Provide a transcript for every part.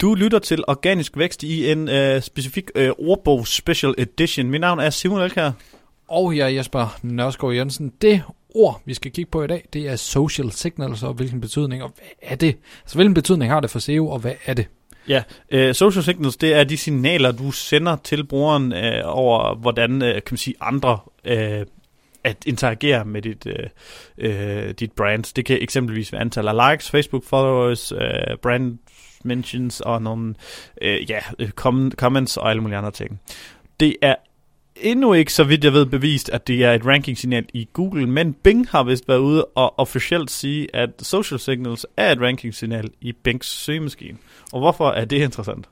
Du lytter til Organisk Vækst i en øh, specifik øh, ordbog special edition. Mit navn er Simon Elkær. Og jeg er Jesper Nørskov Jensen. Det ord, vi skal kigge på i dag, det er social signals, og hvilken betydning, og hvad er det? Altså, hvilken betydning har det for SEO, og hvad er det? Ja, øh, social signals, det er de signaler, du sender til brugeren øh, over, hvordan øh, kan man sige, andre øh, at interagere med dit, øh, øh, dit brand. Det kan eksempelvis være antal af likes, Facebook followers, øh, brand mentions og nogle øh, ja, øh, comments og alle mulige andre ting. Det er endnu ikke, så vidt jeg ved, bevist, at det er et ranking-signal i Google, men Bing har vist været ude og officielt sige, at social signals er et ranking-signal i Bings søgemaskine. Og hvorfor er det interessant?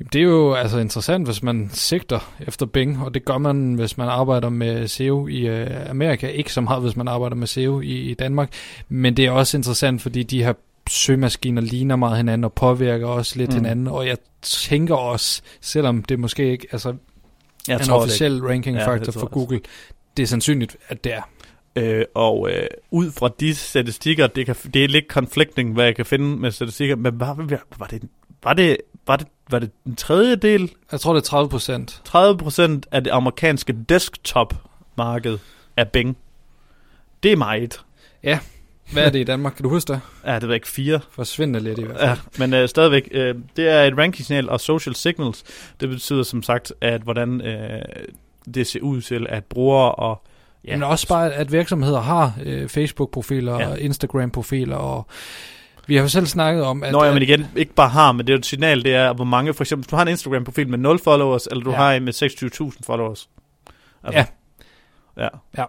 Jamen, det er jo altså interessant, hvis man sigter efter Bing, og det gør man, hvis man arbejder med SEO i øh, Amerika. Ikke så meget, hvis man arbejder med SEO i, i Danmark. Men det er også interessant, fordi de her søgemaskiner ligner meget hinanden og påvirker også lidt mm. hinanden. Og jeg tænker også, selvom det måske ikke altså, jeg en officiel ranking factor ja, for Google, det er sandsynligt, at det er. Øh, og øh, ud fra de statistikker, det, kan, det er lidt conflicting, hvad jeg kan finde med statistikker, men var, var, det, var, det, var, det, var det en tredjedel? Jeg tror, det er 30 procent. 30 procent af det amerikanske desktop-marked er Bing. Det er meget. Ja, hvad er det i Danmark? Kan du huske det? Ja, det er ikke fire. Forsvinder lidt i hvert fald. Ja, men øh, stadigvæk, øh, det er et ranking-signal og social signals. Det betyder som sagt, at hvordan øh, det ser ud til, at brugere og Ja. Men også bare, at virksomheder har øh, Facebook-profiler ja. og Instagram-profiler, og vi har jo selv snakket om, at... Nå ja, men igen, ikke bare har, men det er jo et signal, det er, hvor mange, for eksempel, hvis du har en Instagram-profil med 0 followers, eller du ja. har en med 26.000 followers. Altså, ja. Ja. Ja.